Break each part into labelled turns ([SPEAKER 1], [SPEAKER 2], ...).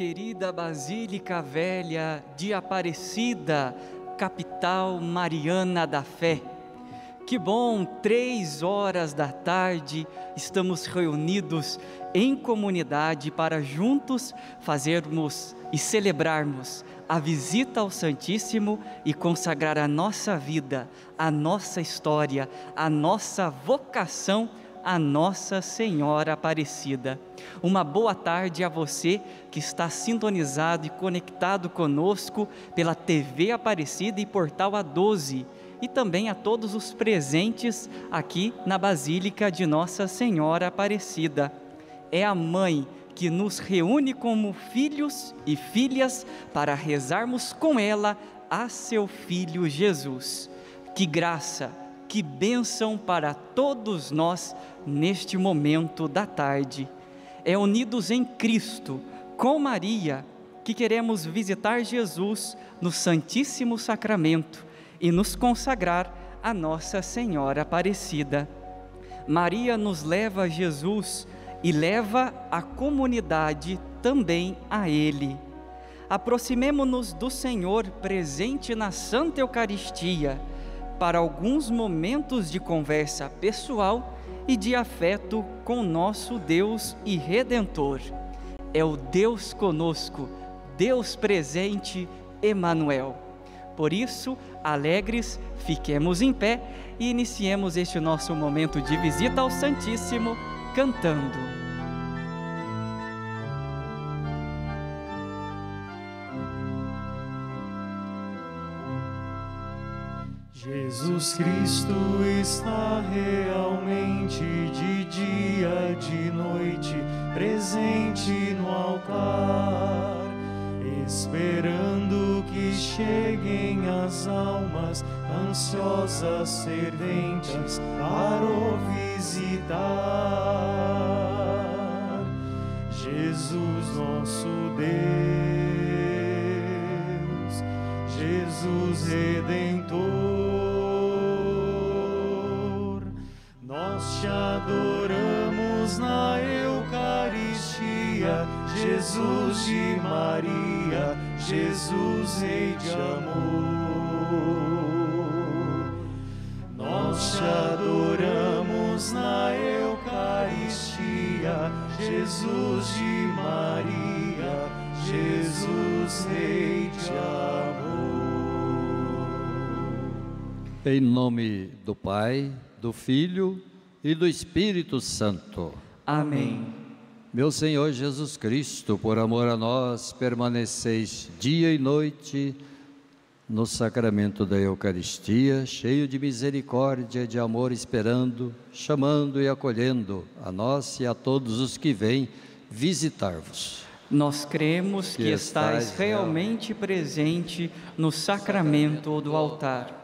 [SPEAKER 1] querida Basílica Velha de Aparecida, capital mariana da fé. Que bom, três horas da tarde, estamos reunidos em comunidade para juntos fazermos e celebrarmos a visita ao Santíssimo e consagrar a nossa vida, a nossa história, a nossa vocação a Nossa Senhora Aparecida. Uma boa tarde a você que está sintonizado e conectado conosco pela TV Aparecida e Portal A12 e também a todos os presentes aqui na Basílica de Nossa Senhora Aparecida. É a mãe que nos reúne como filhos e filhas para rezarmos com ela a seu filho Jesus. Que graça, que bênção para todos nós neste momento da tarde. É unidos em Cristo, com Maria, que queremos visitar Jesus no Santíssimo Sacramento e nos consagrar a Nossa Senhora Aparecida. Maria nos leva a Jesus e leva a comunidade também a Ele. Aproximemo-nos do Senhor presente na Santa Eucaristia para alguns momentos de conversa pessoal e de afeto com nosso Deus e Redentor. É o Deus conosco, Deus presente, Emanuel. Por isso, alegres, fiquemos em pé e iniciemos este nosso momento de visita ao Santíssimo cantando.
[SPEAKER 2] Jesus Cristo está realmente de dia, de noite, presente no altar, esperando que cheguem as almas ansiosas, serventes para o visitar. Jesus, nosso Deus, Jesus Redentor. Adoramos na Eucaristia, Jesus de Maria, Jesus Rei de amor. Nós te adoramos na Eucaristia, Jesus de Maria, Jesus Rei de amor.
[SPEAKER 3] Em nome do Pai, do Filho e do Espírito Santo.
[SPEAKER 1] Amém.
[SPEAKER 3] Meu Senhor Jesus Cristo, por amor a nós, permaneceis dia e noite no sacramento da Eucaristia, cheio de misericórdia, de amor, esperando, chamando e acolhendo a nós e a todos os que vêm visitar-vos.
[SPEAKER 1] Nós cremos que, que estais realmente presente no sacramento do altar.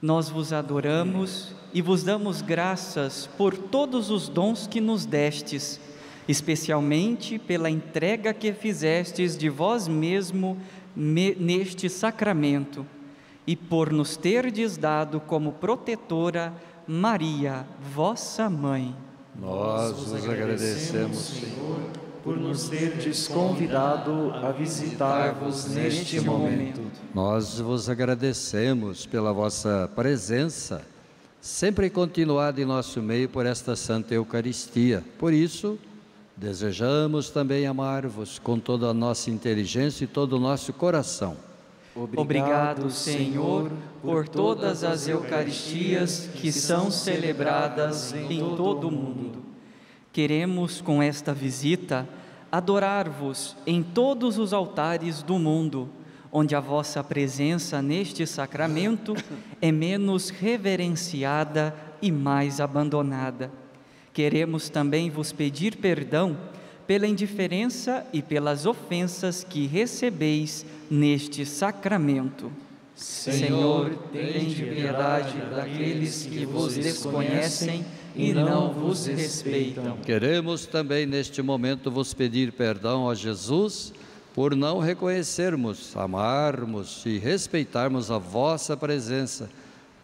[SPEAKER 1] Nós vos adoramos e vos damos graças por todos os dons que nos destes, especialmente pela entrega que fizestes de vós mesmo neste sacramento e por nos terdes dado como protetora Maria, vossa mãe.
[SPEAKER 3] Nós vos agradecemos, Senhor,
[SPEAKER 2] por nos terdes convidado a visitar-vos neste momento.
[SPEAKER 3] Nós vos agradecemos pela vossa presença sempre continuado em nosso meio por esta Santa Eucaristia. Por isso, desejamos também amar-vos com toda a nossa inteligência e todo o nosso coração.
[SPEAKER 1] Obrigado, Senhor, por todas as Eucaristias que são celebradas em todo o mundo. Queremos, com esta visita, adorar-vos em todos os altares do mundo onde a vossa presença neste sacramento é menos reverenciada e mais abandonada. Queremos também vos pedir perdão pela indiferença e pelas ofensas que recebeis neste sacramento. Senhor, tende piedade daqueles que vos desconhecem e não vos respeitam.
[SPEAKER 3] Queremos também neste momento vos pedir perdão a Jesus por não reconhecermos, amarmos e respeitarmos a vossa presença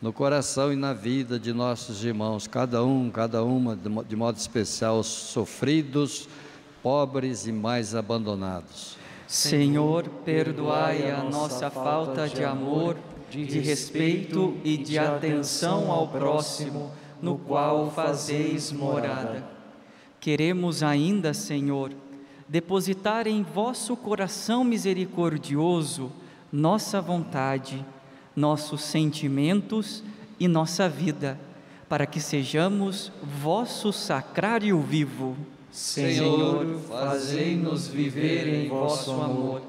[SPEAKER 3] no coração e na vida de nossos irmãos, cada um, cada uma, de modo especial, os sofridos pobres e mais abandonados.
[SPEAKER 1] Senhor, perdoai a nossa falta de amor, de respeito e de atenção ao próximo, no qual fazeis morada. Queremos ainda, Senhor, depositar em vosso coração misericordioso nossa vontade, nossos sentimentos e nossa vida, para que sejamos vosso sacrário vivo.
[SPEAKER 2] Senhor, fazei-nos viver em vosso amor.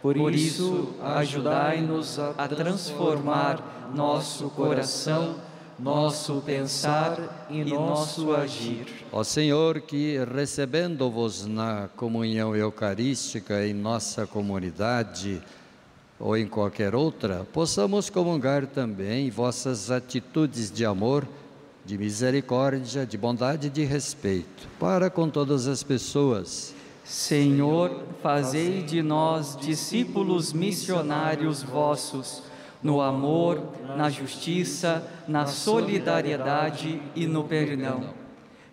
[SPEAKER 2] Por isso, ajudai-nos a transformar nosso coração, nosso pensar e nosso agir.
[SPEAKER 3] Ó Senhor, que recebendo-vos na comunhão eucarística em nossa comunidade, ou em qualquer outra, possamos comungar também vossas atitudes de amor, de misericórdia, de bondade e de respeito para com todas as pessoas.
[SPEAKER 1] Senhor, fazei de nós discípulos missionários vossos, no amor, na justiça, na solidariedade e no perdão.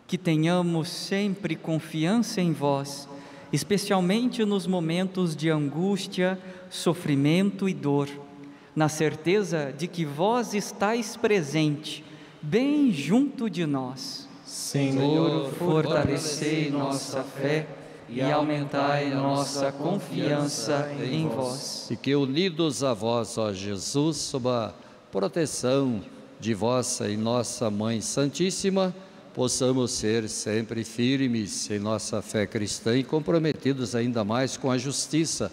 [SPEAKER 1] Que tenhamos sempre confiança em vós, especialmente nos momentos de angústia, sofrimento e dor, na certeza de que vós estáis presente, bem junto de nós.
[SPEAKER 2] Senhor, fortalecei nossa fé e aumentai nossa confiança em vós.
[SPEAKER 3] E que unidos a vós, ó Jesus, sob a proteção de vossa e nossa Mãe Santíssima, possamos ser sempre firmes em nossa fé cristã e comprometidos ainda mais com a justiça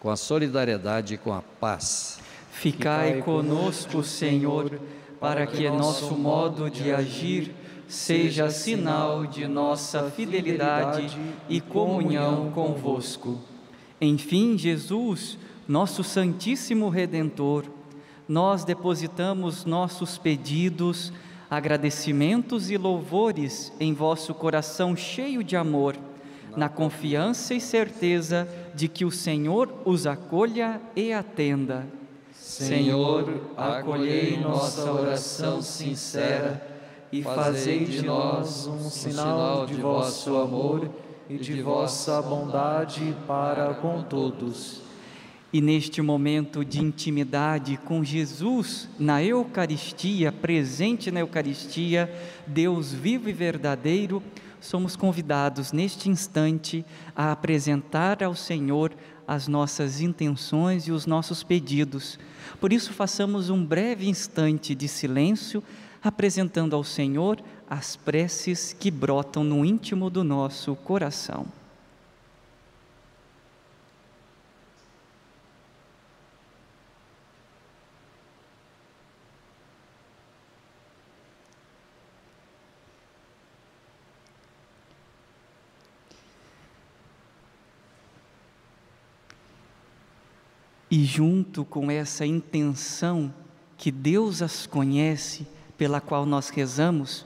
[SPEAKER 3] com a solidariedade e com a paz.
[SPEAKER 1] Ficai conosco, Senhor, para que nosso modo de agir seja sinal de nossa fidelidade e comunhão convosco. Enfim, Jesus, nosso Santíssimo Redentor, nós depositamos nossos pedidos, agradecimentos e louvores em vosso coração cheio de amor na confiança e certeza de que o Senhor os acolha e atenda.
[SPEAKER 2] Senhor, acolhei nossa oração sincera e fazei de nós um sinal de vosso amor e de vossa bondade para com todos.
[SPEAKER 1] E neste momento de intimidade com Jesus, na Eucaristia, presente na Eucaristia, Deus vivo e verdadeiro, somos convidados neste instante a apresentar ao Senhor as nossas intenções e os nossos pedidos. Por isso, façamos um breve instante de silêncio, apresentando ao Senhor as preces que brotam no íntimo do nosso coração. E junto com essa intenção que Deus as conhece, pela qual nós rezamos,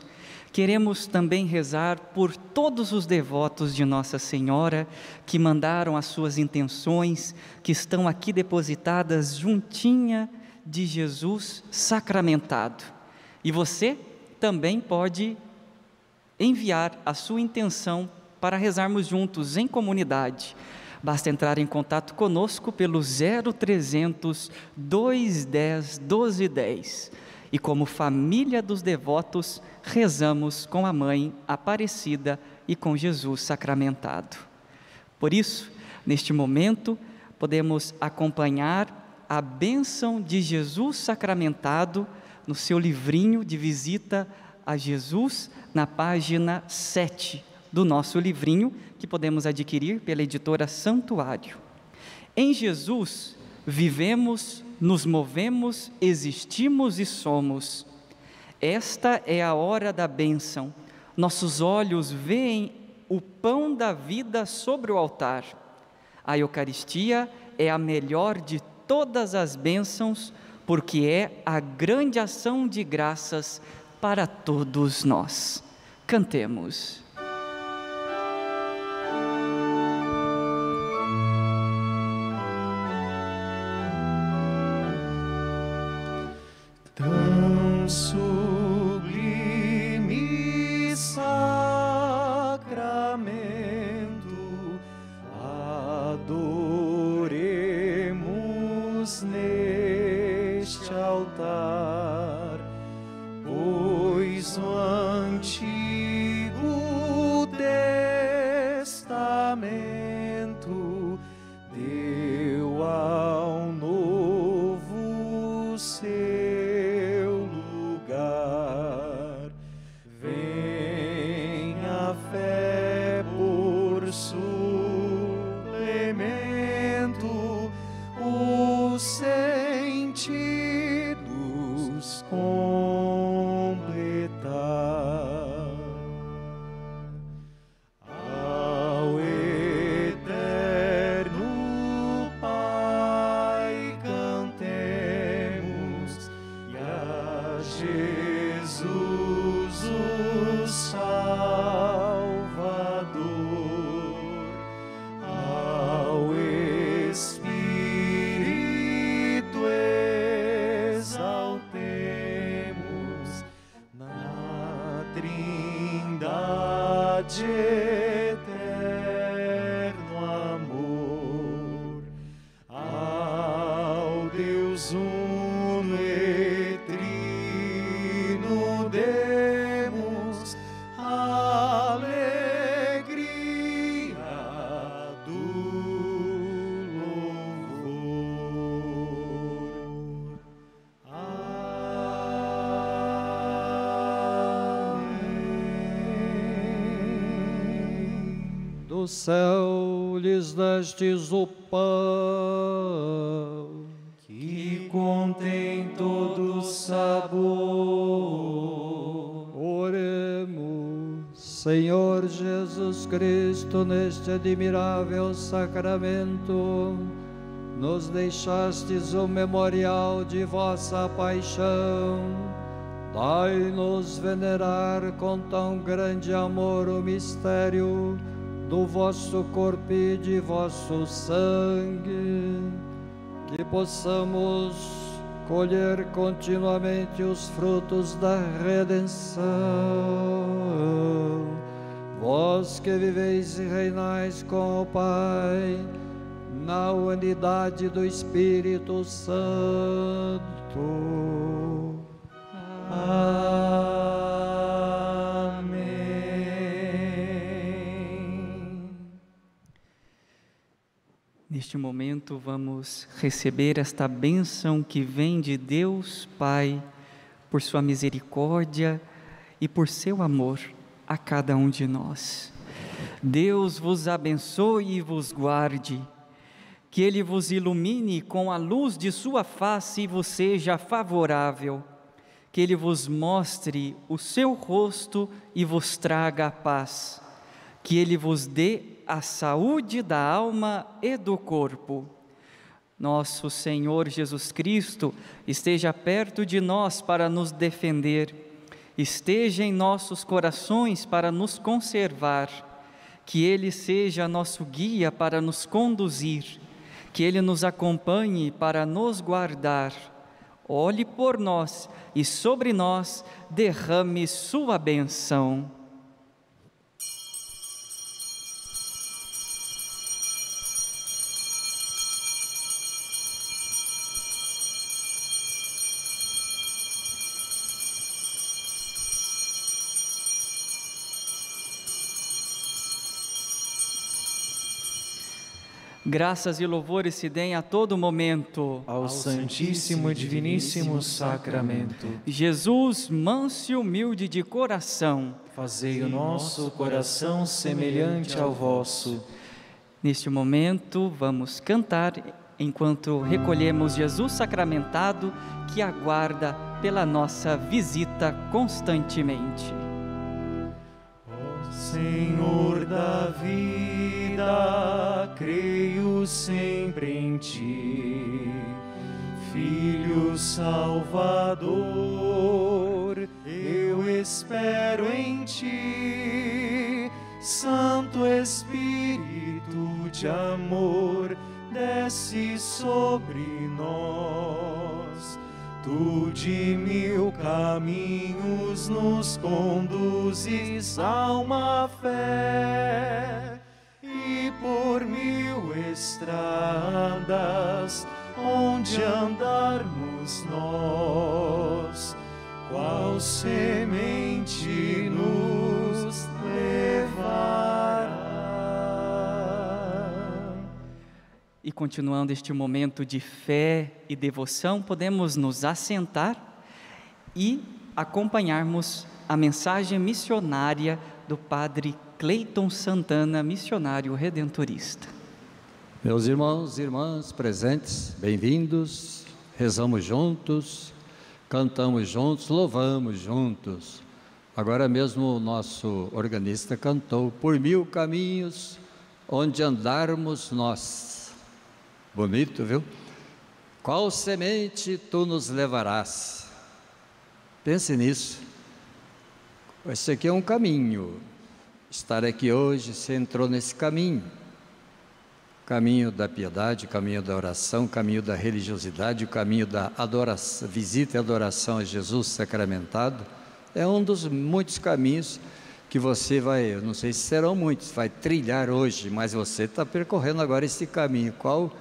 [SPEAKER 1] queremos também rezar por todos os devotos de Nossa Senhora que mandaram as suas intenções, que estão aqui depositadas juntinha de Jesus sacramentado. E você também pode enviar a sua intenção para rezarmos juntos em comunidade. Basta entrar em contato conosco pelo 0300 210 1210. E como família dos devotos, rezamos com a Mãe Aparecida e com Jesus sacramentado. Por isso, neste momento, podemos acompanhar a bênção de Jesus sacramentado no seu livrinho de visita a Jesus, na página 7 do nosso livrinho, que podemos adquirir pela editora Santuário. Em Jesus, vivemos, nos movemos, existimos e somos. Esta é a hora da bênção. Nossos olhos veem o pão da vida sobre o altar. A Eucaristia é a melhor de todas as bênçãos, porque é a grande ação de graças para todos nós. Cantemos.
[SPEAKER 3] Do céu lhes destes o pão
[SPEAKER 2] que contém todo sabor.
[SPEAKER 3] Oremos, Senhor Jesus Cristo, neste admirável sacramento, nos deixastes o memorial de vossa paixão. Dai-nos venerar com tão grande amor o mistério do vosso corpo e de vosso sangue, que possamos colher continuamente os frutos da redenção. Vós que viveis e reinais com o Pai, na unidade do Espírito Santo.
[SPEAKER 1] Neste momento, vamos receber esta bênção que vem de Deus Pai, por Sua misericórdia e por seu amor a cada um de nós. Deus vos abençoe e vos guarde, que Ele vos ilumine com a luz de Sua face e vos seja favorável, que Ele vos mostre o seu rosto e vos traga a paz, que Ele vos dê a saúde da alma e do corpo. Nosso Senhor Jesus Cristo esteja perto de nós para nos defender, esteja em nossos corações para nos conservar, que Ele seja nosso guia para nos conduzir, que Ele nos acompanhe para nos guardar. Olhe por nós e sobre nós derrame Sua benção. Graças e louvores se deem a todo momento
[SPEAKER 2] ao Santíssimo e Diviníssimo Sacramento.
[SPEAKER 1] Jesus, manso e humilde de coração,
[SPEAKER 2] fazei o nosso coração semelhante ao vosso.
[SPEAKER 1] Neste momento, vamos cantar enquanto recolhemos Jesus sacramentado que aguarda pela nossa visita constantemente.
[SPEAKER 2] Senhor da vida, creio sempre em ti, Filho Salvador, eu espero em ti, Santo Espírito de amor, desce sobre nós. Tu de mil caminhos nos conduzes a uma fé, por mil estradas onde andarmos nós, qual semente nos levará.
[SPEAKER 1] E continuando este momento de fé e devoção, podemos nos assentar e acompanharmos a mensagem missionária do Padre Cleiton Santana, missionário redentorista.
[SPEAKER 3] Meus irmãos e irmãs presentes, bem-vindos. Rezamos juntos, cantamos juntos, louvamos juntos. Agora mesmo o nosso organista cantou: Por mil caminhos onde andarmos nós Bonito, viu? Qual semente tu nos levarás? Pense nisso. Esse aqui é um caminho. Estar aqui hoje, você entrou nesse caminho. Caminho da piedade, caminho da oração, caminho da religiosidade, o caminho da adoração, visita e adoração a Jesus sacramentado. É um dos muitos caminhos que você vai, não sei se serão muitos, vai trilhar hoje, mas você está percorrendo agora esse caminho. Qual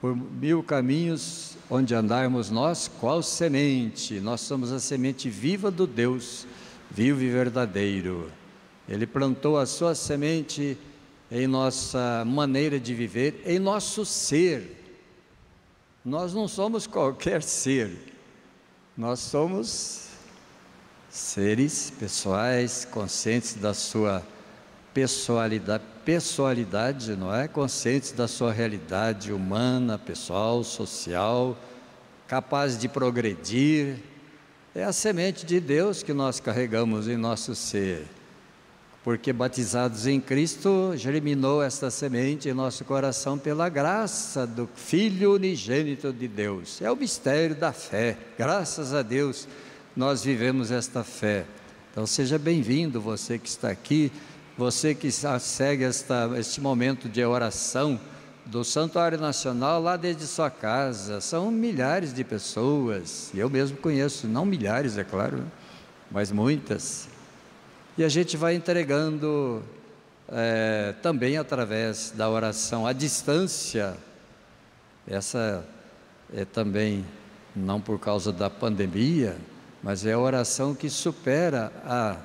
[SPEAKER 3] por mil caminhos onde andarmos nós, qual semente? Nós somos a semente viva do Deus, vivo e verdadeiro. Ele plantou a sua semente em nossa maneira de viver, em nosso ser. Nós não somos qualquer ser, nós somos seres pessoais, conscientes da sua pessoalidade, pessoalidade, não é? Conscientes da sua realidade humana, pessoal, social, capaz de progredir. É a semente de Deus que nós carregamos em nosso ser. Porque batizados em Cristo, germinou esta semente em nosso coração pela graça do Filho unigênito de Deus. É o mistério da fé. Graças a Deus nós vivemos esta fé. Então seja bem-vindo você que está aqui você que segue esta, este momento de oração do Santuário Nacional lá desde sua casa, são milhares de pessoas, eu mesmo conheço, não milhares, é claro, mas muitas. E a gente vai entregando é, também através da oração à distância, essa é também não por causa da pandemia, mas é a oração que supera a,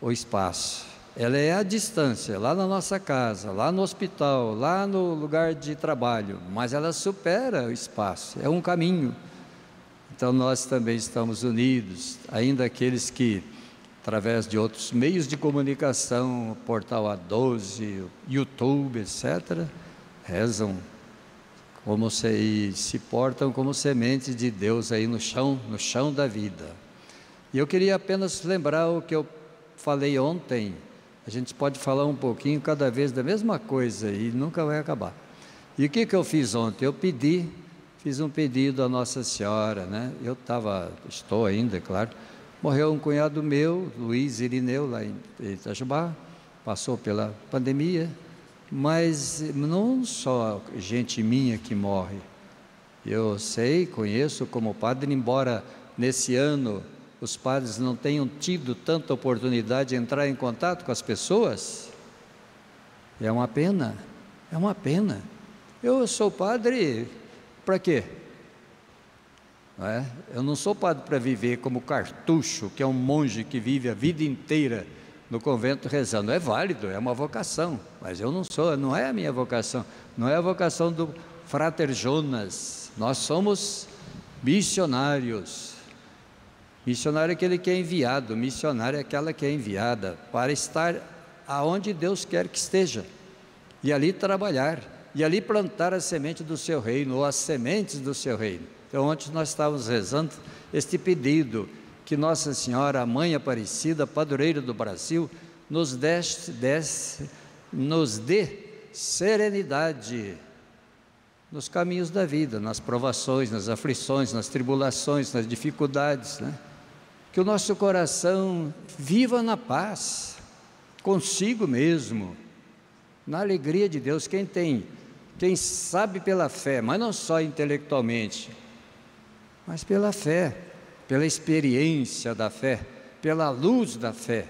[SPEAKER 3] o espaço ela é a distância, lá na nossa casa, lá no hospital, lá no lugar de trabalho, mas ela supera o espaço, é um caminho. Então nós também estamos unidos, ainda aqueles que, através de outros meios de comunicação, portal A12, YouTube, etc., rezam como se, e se portam como sementes de Deus aí no chão, no chão da vida. E eu queria apenas lembrar o que eu falei ontem, a gente pode falar um pouquinho cada vez da mesma coisa e nunca vai acabar. E o que, que eu fiz ontem? Eu pedi, fiz um pedido à Nossa Senhora, né? Eu estava, estou ainda, é claro. Morreu um cunhado meu, Luiz Irineu, lá em Itajubá, passou pela pandemia, mas não só gente minha que morre. Eu sei, conheço como padre, embora nesse ano os padres não tenham tido tanta oportunidade de entrar em contato com as pessoas, é uma pena, é uma pena. Eu sou padre para quê? Não é? Eu não sou padre para viver como cartucho, que é um monge que vive a vida inteira no convento rezando. É válido, é uma vocação, mas eu não sou, não é a minha vocação, não é a vocação do Frater Jonas. Nós somos missionários. Missionário é aquele que é enviado, missionário é aquela que é enviada para estar aonde Deus quer que esteja e ali trabalhar e ali plantar a semente do seu reino ou as sementes do seu reino. Então, ontem nós estávamos rezando este pedido que Nossa Senhora, a Mãe Aparecida, padroeira do Brasil, nos desse, desse, nos dê serenidade nos caminhos da vida, nas provações, nas aflições, nas tribulações, nas dificuldades, né? que o nosso coração viva na paz, consigo mesmo, na alegria de Deus. Quem tem, quem sabe pela fé, mas não só intelectualmente, mas pela fé, pela experiência da fé, pela luz da fé,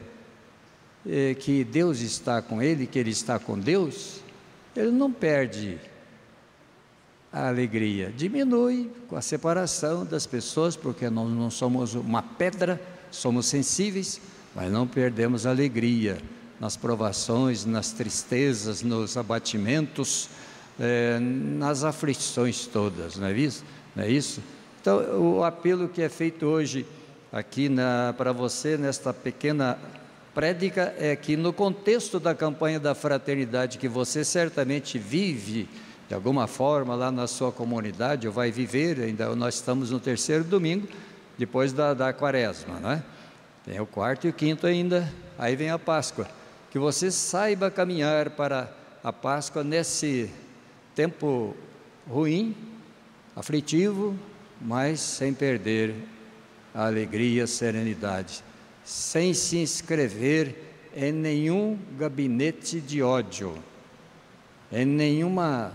[SPEAKER 3] que Deus está com ele, que ele está com Deus, ele não perde a alegria diminui com a separação das pessoas, porque nós não somos uma pedra, somos sensíveis, mas não perdemos a alegria nas provações, nas tristezas, nos abatimentos, é, nas aflições todas, não é isso? Não é isso? Então, o apelo que é feito hoje aqui para você, nesta pequena prédica, é que no contexto da campanha da fraternidade que você certamente vive, de alguma forma lá na sua comunidade, ou vai viver, ainda nós estamos no terceiro domingo, depois da, da quaresma, é? Tem o quarto e o quinto ainda, aí vem a Páscoa. Que você saiba caminhar para a Páscoa nesse tempo ruim, aflitivo, mas sem perder a alegria, a serenidade, sem se inscrever em nenhum gabinete de ódio, em nenhuma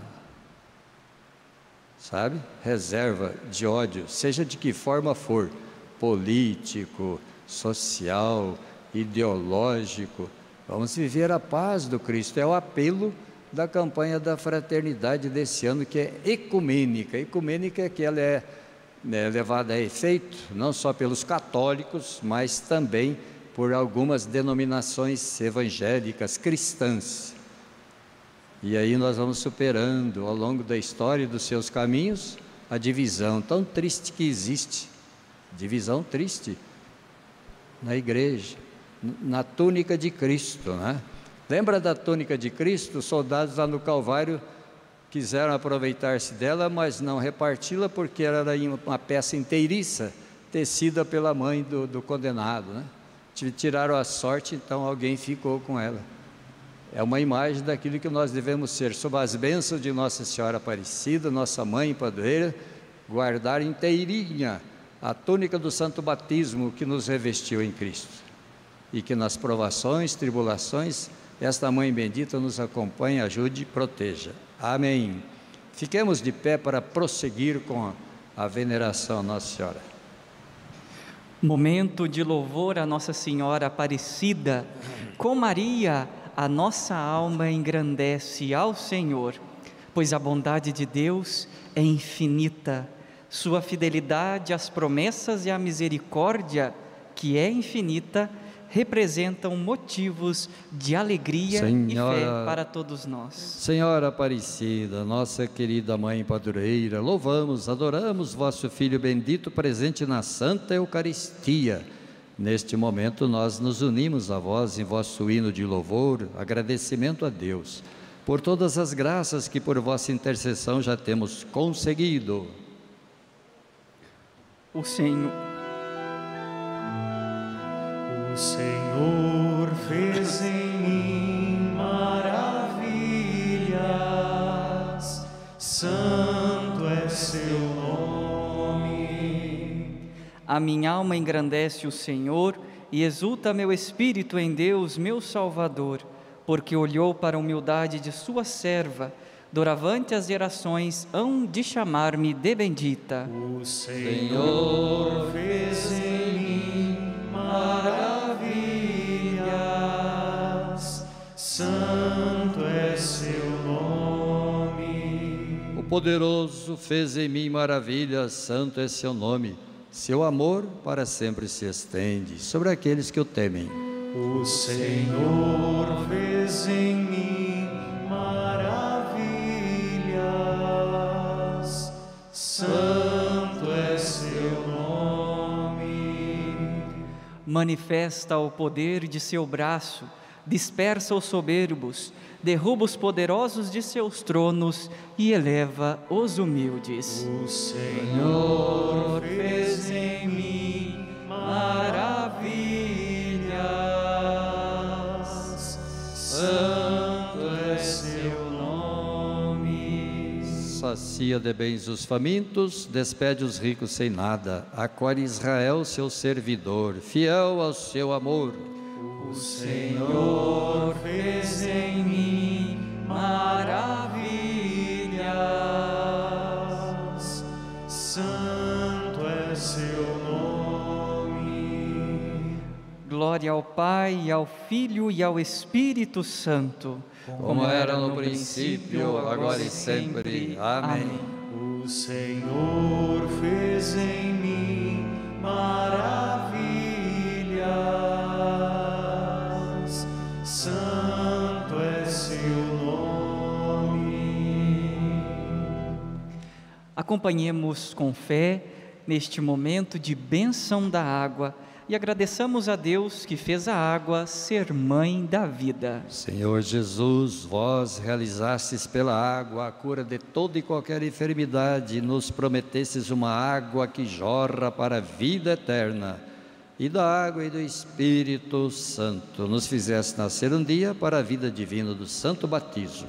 [SPEAKER 3] sabe? Reserva de ódio, seja de que forma for, político, social, ideológico. Vamos viver a paz do Cristo, é o apelo da campanha da fraternidade desse ano, que é ecumênica. Ecumênica é que ela é né, levada a efeito não só pelos católicos, mas também por algumas denominações evangélicas cristãs. E aí nós vamos superando ao longo da história e dos seus caminhos a divisão tão triste que existe divisão triste na igreja, na túnica de Cristo, né? Lembra da túnica de Cristo? Os soldados lá no Calvário quiseram aproveitar-se dela, mas não reparti-la porque era uma peça inteiriça, tecida pela mãe do, do condenado, né? Tiraram a sorte, então alguém ficou com ela. É uma imagem daquilo que nós devemos ser, sob as bênçãos de Nossa Senhora Aparecida, nossa mãe padroeira, guardar inteirinha a túnica do santo batismo que nos revestiu em Cristo. E que nas provações, tribulações, esta mãe bendita nos acompanhe, ajude e proteja. Amém. Fiquemos de pé para prosseguir com a veneração a Nossa Senhora.
[SPEAKER 1] Momento de louvor a Nossa Senhora Aparecida. Com Maria, a nossa alma engrandece ao Senhor, pois a bondade de Deus é infinita sua fidelidade às promessas e à misericórdia, que é infinita, representam motivos de alegria Senhora, e fé para todos nós.
[SPEAKER 3] Senhora Aparecida, nossa querida Mãe Padroeira, louvamos, adoramos vosso Filho bendito presente na Santa Eucaristia. Neste momento nós nos unimos a vós em vosso hino de louvor, agradecimento a Deus por todas as graças que por vossa intercessão já temos conseguido
[SPEAKER 1] o Senhor.
[SPEAKER 2] O Senhor fez em mim maravilhas, santo é seu nome.
[SPEAKER 1] A minha alma engrandece o Senhor e exulta meu espírito em Deus, meu Salvador, porque olhou para a humildade de sua serva doravante as gerações hão de chamar-me de bendita.
[SPEAKER 2] O Senhor fez em
[SPEAKER 3] poderoso fez em mim maravilhas, santo é seu nome. Seu amor para sempre se estende sobre aqueles que o temem.
[SPEAKER 2] O Senhor fez em mim Santo é seu nome.
[SPEAKER 1] Manifesta o poder de seu braço, dispersa os soberbos, derruba os poderosos de seus tronos e eleva os humildes.
[SPEAKER 2] O Senhor fez em mim maravilhas. Santo é seu
[SPEAKER 3] sacia de bens os famintos, despede os ricos sem nada, acolhe Israel, seu servidor, fiel ao seu amor.
[SPEAKER 2] O Senhor fez em mim maravilhas, santo é seu nome.
[SPEAKER 1] Glória ao Pai, ao Filho e ao Espírito Santo
[SPEAKER 3] como era no princípio, agora e sempre. Amém.
[SPEAKER 2] O Senhor fez em mim maravilhas,
[SPEAKER 1] Acompanhemos com fé neste momento de bênção da água e agradeçamos a Deus que fez a água ser mãe da vida.
[SPEAKER 3] Senhor Jesus, vós realizastes pela água a cura de toda e qualquer enfermidade, e nos prometestes uma água que jorra para a vida eterna. E da água e do Espírito Santo nos fizeste nascer um dia para a vida divina do santo batismo.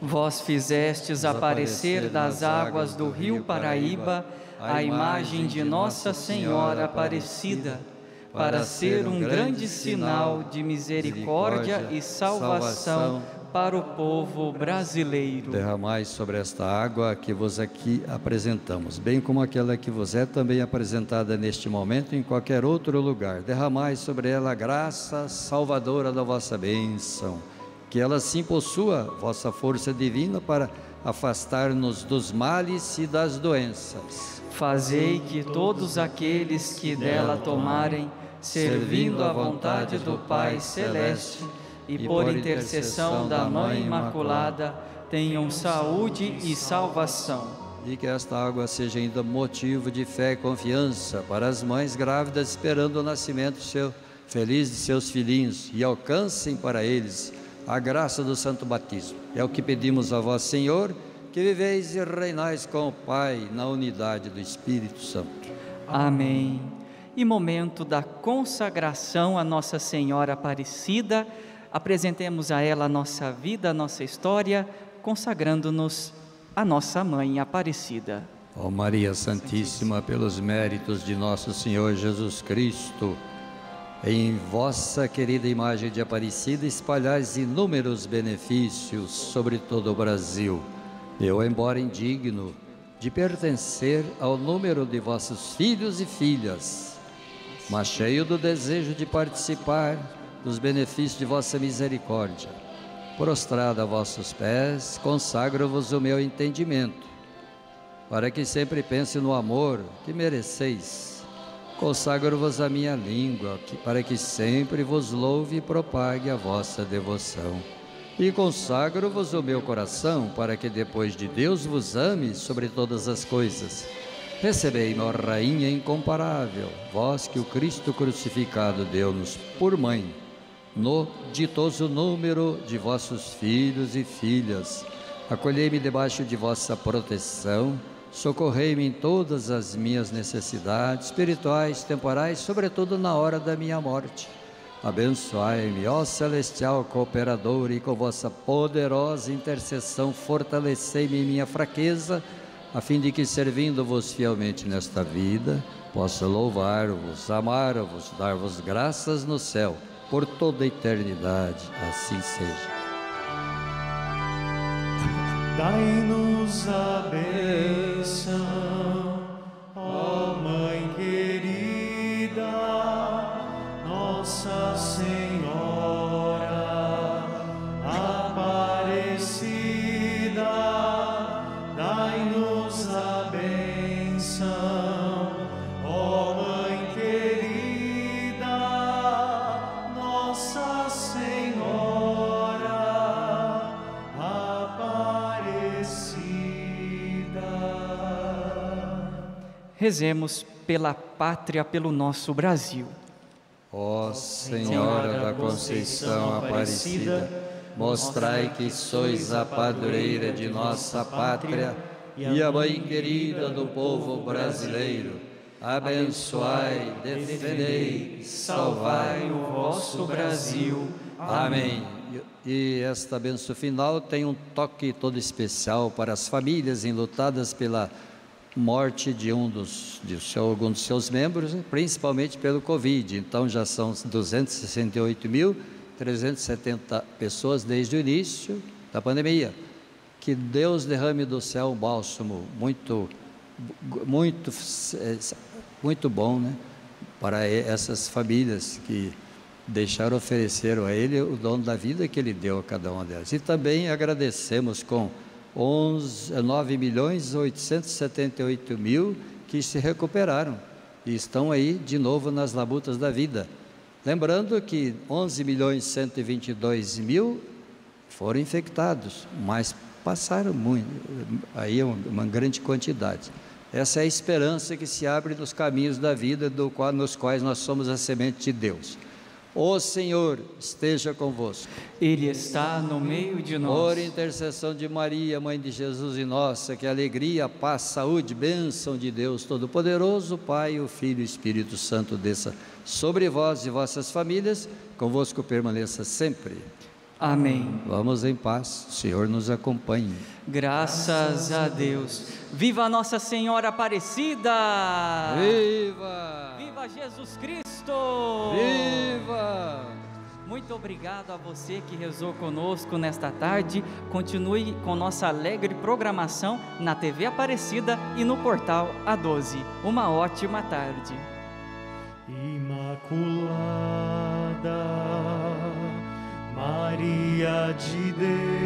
[SPEAKER 1] Vós fizestes aparecer das águas do rio Paraíba a imagem de Nossa Senhora Aparecida para ser um grande sinal de misericórdia e salvação para o povo brasileiro.
[SPEAKER 3] Derramai sobre esta água que vos aqui apresentamos, bem como aquela que vos é também apresentada neste momento em qualquer outro lugar. Derramai sobre ela a graça salvadora da vossa bênção que ela sim possua vossa força divina para afastar-nos dos males e das doenças.
[SPEAKER 1] Fazei que todos aqueles que dela tomarem, servindo à vontade do Pai Celeste e por intercessão da Mãe Imaculada, tenham saúde e salvação
[SPEAKER 3] e que esta água seja ainda motivo de fé e confiança para as mães grávidas esperando o nascimento seu, feliz de seus filhinhos e alcancem para eles a graça do santo batismo. É o que pedimos a vós, Senhor, que viveis e reinais com o Pai na unidade do Espírito Santo.
[SPEAKER 1] Amém. E momento da consagração a Nossa Senhora Aparecida, apresentemos a ela a nossa vida, a nossa história, consagrando-nos a nossa mãe Aparecida.
[SPEAKER 3] Ó Maria Santíssima, pelos méritos de nosso Senhor Jesus Cristo, em vossa querida imagem de Aparecida espalhais inúmeros benefícios sobre todo o Brasil. Eu, embora indigno de pertencer ao número de vossos filhos e filhas, mas cheio do desejo de participar dos benefícios de vossa misericórdia, prostrado a vossos pés, consagro-vos o meu entendimento, para que sempre pense no amor que mereceis. Consagro-vos a minha língua, para que sempre vos louve e propague a vossa devoção. E consagro-vos o meu coração, para que depois de Deus vos ame sobre todas as coisas. Recebei-me, ó Rainha incomparável, vós que o Cristo crucificado deu-nos por mãe no ditoso número de vossos filhos e filhas. Acolhei-me debaixo de vossa proteção, socorrei-me em todas as minhas necessidades espirituais, temporais, sobretudo na hora da minha morte. Abençoai-me, ó celestial cooperador, e com vossa poderosa intercessão fortalecei-me em minha fraqueza, a fim de que, servindo-vos fielmente nesta vida, possa louvar-vos, amar-vos, dar-vos graças no céu por toda a eternidade. Assim seja.
[SPEAKER 2] Dai-nos a bênção,
[SPEAKER 1] Rezemos pela pátria, pelo nosso Brasil.
[SPEAKER 3] Ó Senhora da Conceição Aparecida, mostrai que sois a padroeira de nossa pátria e a mãe querida do povo brasileiro. Abençoai, defendei, salvai o vosso Brasil. Amém. E esta benção final tem um toque todo especial para as famílias enlutadas pela morte de um dos, de seu, algum dos seus membros, principalmente pelo Covid. Então já são 268.370 pessoas desde o início da pandemia. Que Deus derrame do céu um bálsamo muito, muito, eh, muito bom, né? Para essas famílias que deixaram ofereceram a Ele o dono da vida que Ele deu a cada uma delas. E também agradecemos com 11, 9 milhões 878 mil que se recuperaram e estão aí de novo nas labutas da vida. Lembrando que 11 milhões 122 mil foram infectados, mas passaram muito, aí é uma, grande quantidade. Essa é a esperança que se abre nos caminhos da vida, do qual, nos quais nós somos a semente de Deus. O Senhor esteja convosco.
[SPEAKER 1] Ele está no meio de
[SPEAKER 3] Por
[SPEAKER 1] nós.
[SPEAKER 3] intercessão de Maria, Mãe de Jesus e nossa, que alegria, paz, saúde, bênção de Deus Todo-Poderoso, Pai, o Filho e o Espírito Santo desça sobre vós e vossas famílias, convosco permaneça sempre.
[SPEAKER 1] Amém.
[SPEAKER 3] Vamos em paz, o Senhor nos acompanhe.
[SPEAKER 1] Graças a Deus. Viva Nossa Senhora Aparecida!
[SPEAKER 3] Viva!
[SPEAKER 1] Viva Jesus Cristo!
[SPEAKER 3] Viva!
[SPEAKER 1] Muito obrigado a você que rezou conosco nesta tarde. Continue com nossa alegre programação na TV Aparecida e no portal A12. Uma ótima tarde.
[SPEAKER 2] Imaculada Maria de Deus.